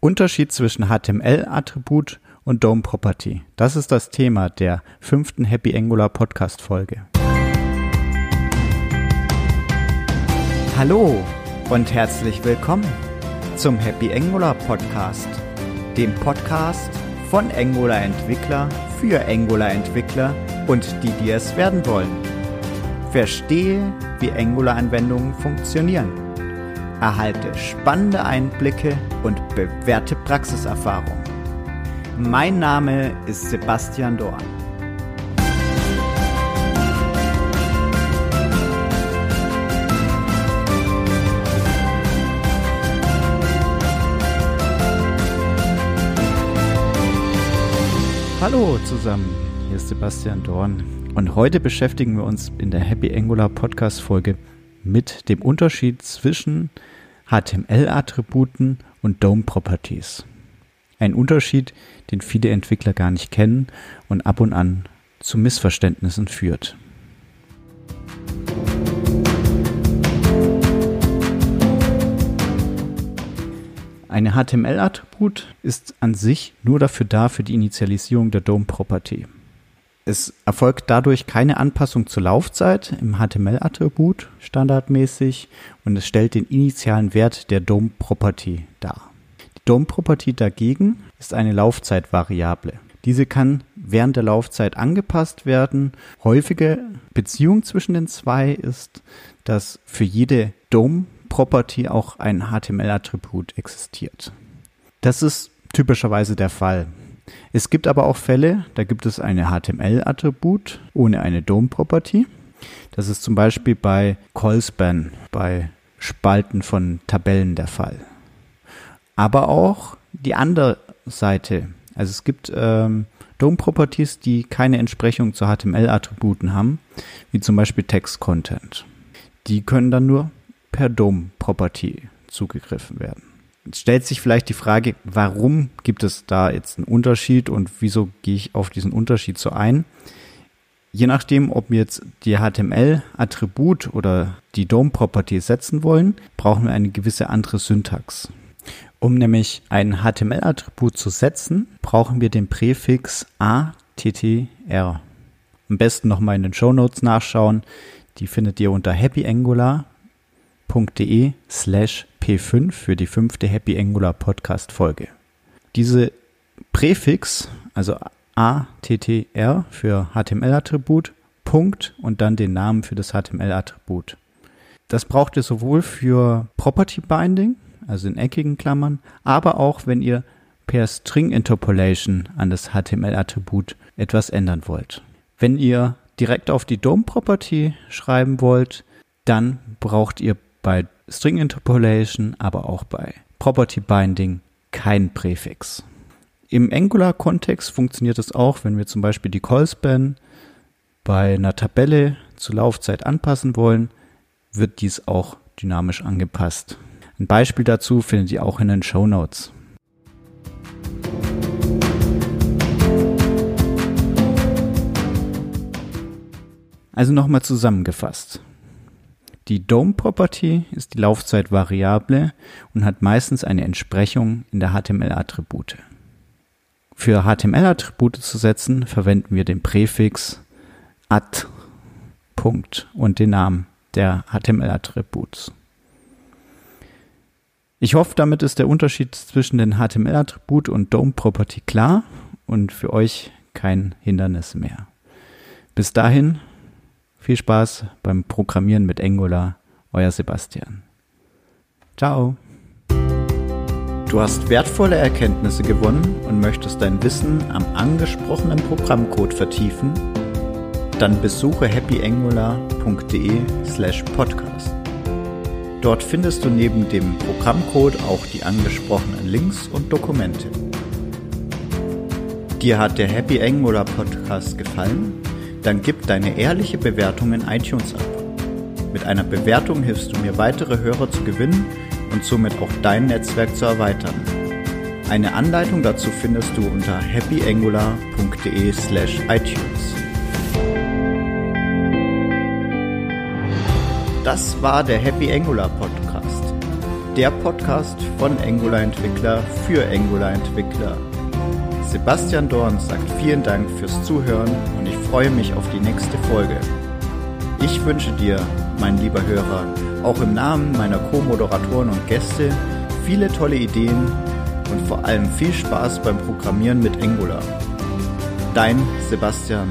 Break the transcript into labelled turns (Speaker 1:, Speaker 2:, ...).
Speaker 1: Unterschied zwischen HTML-Attribut und DOM Property. Das ist das Thema der fünften Happy Angular Podcast Folge. Hallo und herzlich willkommen zum Happy Angular Podcast, dem Podcast von Angular Entwickler für Angular Entwickler und die, die es werden wollen. Verstehe, wie Angular Anwendungen funktionieren erhalte spannende Einblicke und bewährte Praxiserfahrung. Mein Name ist Sebastian Dorn. Hallo zusammen, hier ist Sebastian Dorn und heute beschäftigen wir uns in der Happy Angular Podcast Folge mit dem Unterschied zwischen HTML-Attributen und DOM-Properties. Ein Unterschied, den viele Entwickler gar nicht kennen und ab und an zu Missverständnissen führt. Eine HTML-Attribut ist an sich nur dafür da für die Initialisierung der DOM-Property. Es erfolgt dadurch keine Anpassung zur Laufzeit im HTML-Attribut standardmäßig und es stellt den initialen Wert der DOM-Property dar. Die DOM-Property dagegen ist eine Laufzeitvariable. Diese kann während der Laufzeit angepasst werden. Häufige Beziehung zwischen den zwei ist, dass für jede DOM-Property auch ein HTML-Attribut existiert. Das ist typischerweise der Fall. Es gibt aber auch Fälle, da gibt es eine HTML-Attribut ohne eine DOM-Property. Das ist zum Beispiel bei Callspan, bei Spalten von Tabellen der Fall. Aber auch die andere Seite. Also es gibt ähm, DOM-Properties, die keine Entsprechung zu HTML-Attributen haben, wie zum Beispiel Text-Content. Die können dann nur per DOM-Property zugegriffen werden. Stellt sich vielleicht die Frage, warum gibt es da jetzt einen Unterschied und wieso gehe ich auf diesen Unterschied so ein? Je nachdem, ob wir jetzt die HTML-Attribut oder die DOM-Property setzen wollen, brauchen wir eine gewisse andere Syntax. Um nämlich ein HTML-Attribut zu setzen, brauchen wir den Präfix ATTR. Am besten nochmal in den Show Notes nachschauen. Die findet ihr unter happyangular.de slash P5 für die fünfte Happy Angular Podcast Folge. Diese Präfix, also ATTR für HTML-Attribut, Punkt und dann den Namen für das HTML-Attribut. Das braucht ihr sowohl für Property Binding, also in eckigen Klammern, aber auch wenn ihr per String Interpolation an das HTML-Attribut etwas ändern wollt. Wenn ihr direkt auf die DOM-Property schreiben wollt, dann braucht ihr bei String Interpolation, aber auch bei Property Binding kein Präfix. Im Angular-Kontext funktioniert es auch, wenn wir zum Beispiel die Callspan bei einer Tabelle zur Laufzeit anpassen wollen, wird dies auch dynamisch angepasst. Ein Beispiel dazu findet ihr auch in den Show Notes. Also nochmal zusammengefasst. Die DOM-Property ist die Laufzeitvariable und hat meistens eine Entsprechung in der HTML-Attribute. Für HTML-Attribute zu setzen, verwenden wir den Präfix at Punkt und den Namen der HTML-Attributs. Ich hoffe, damit ist der Unterschied zwischen den HTML-Attribut und DOM-Property klar und für euch kein Hindernis mehr. Bis dahin viel Spaß beim Programmieren mit Angular, euer Sebastian. Ciao. Du hast wertvolle Erkenntnisse gewonnen und möchtest dein Wissen am angesprochenen Programmcode vertiefen? Dann besuche happyangular.de/slash podcast. Dort findest du neben dem Programmcode auch die angesprochenen Links und Dokumente. Dir hat der Happy Angular Podcast gefallen? Dann gib deine ehrliche Bewertung in iTunes ab. Mit einer Bewertung hilfst du mir weitere Hörer zu gewinnen und somit auch dein Netzwerk zu erweitern. Eine Anleitung dazu findest du unter happyangular.de slash iTunes. Das war der Happy Angular Podcast. der Podcast von Angular-Entwickler für Angular-Entwickler. Sebastian Dorn sagt vielen Dank fürs Zuhören und ich freue mich auf die nächste Folge. Ich wünsche dir, mein lieber Hörer, auch im Namen meiner Co-Moderatoren und Gäste viele tolle Ideen und vor allem viel Spaß beim Programmieren mit Angular. Dein Sebastian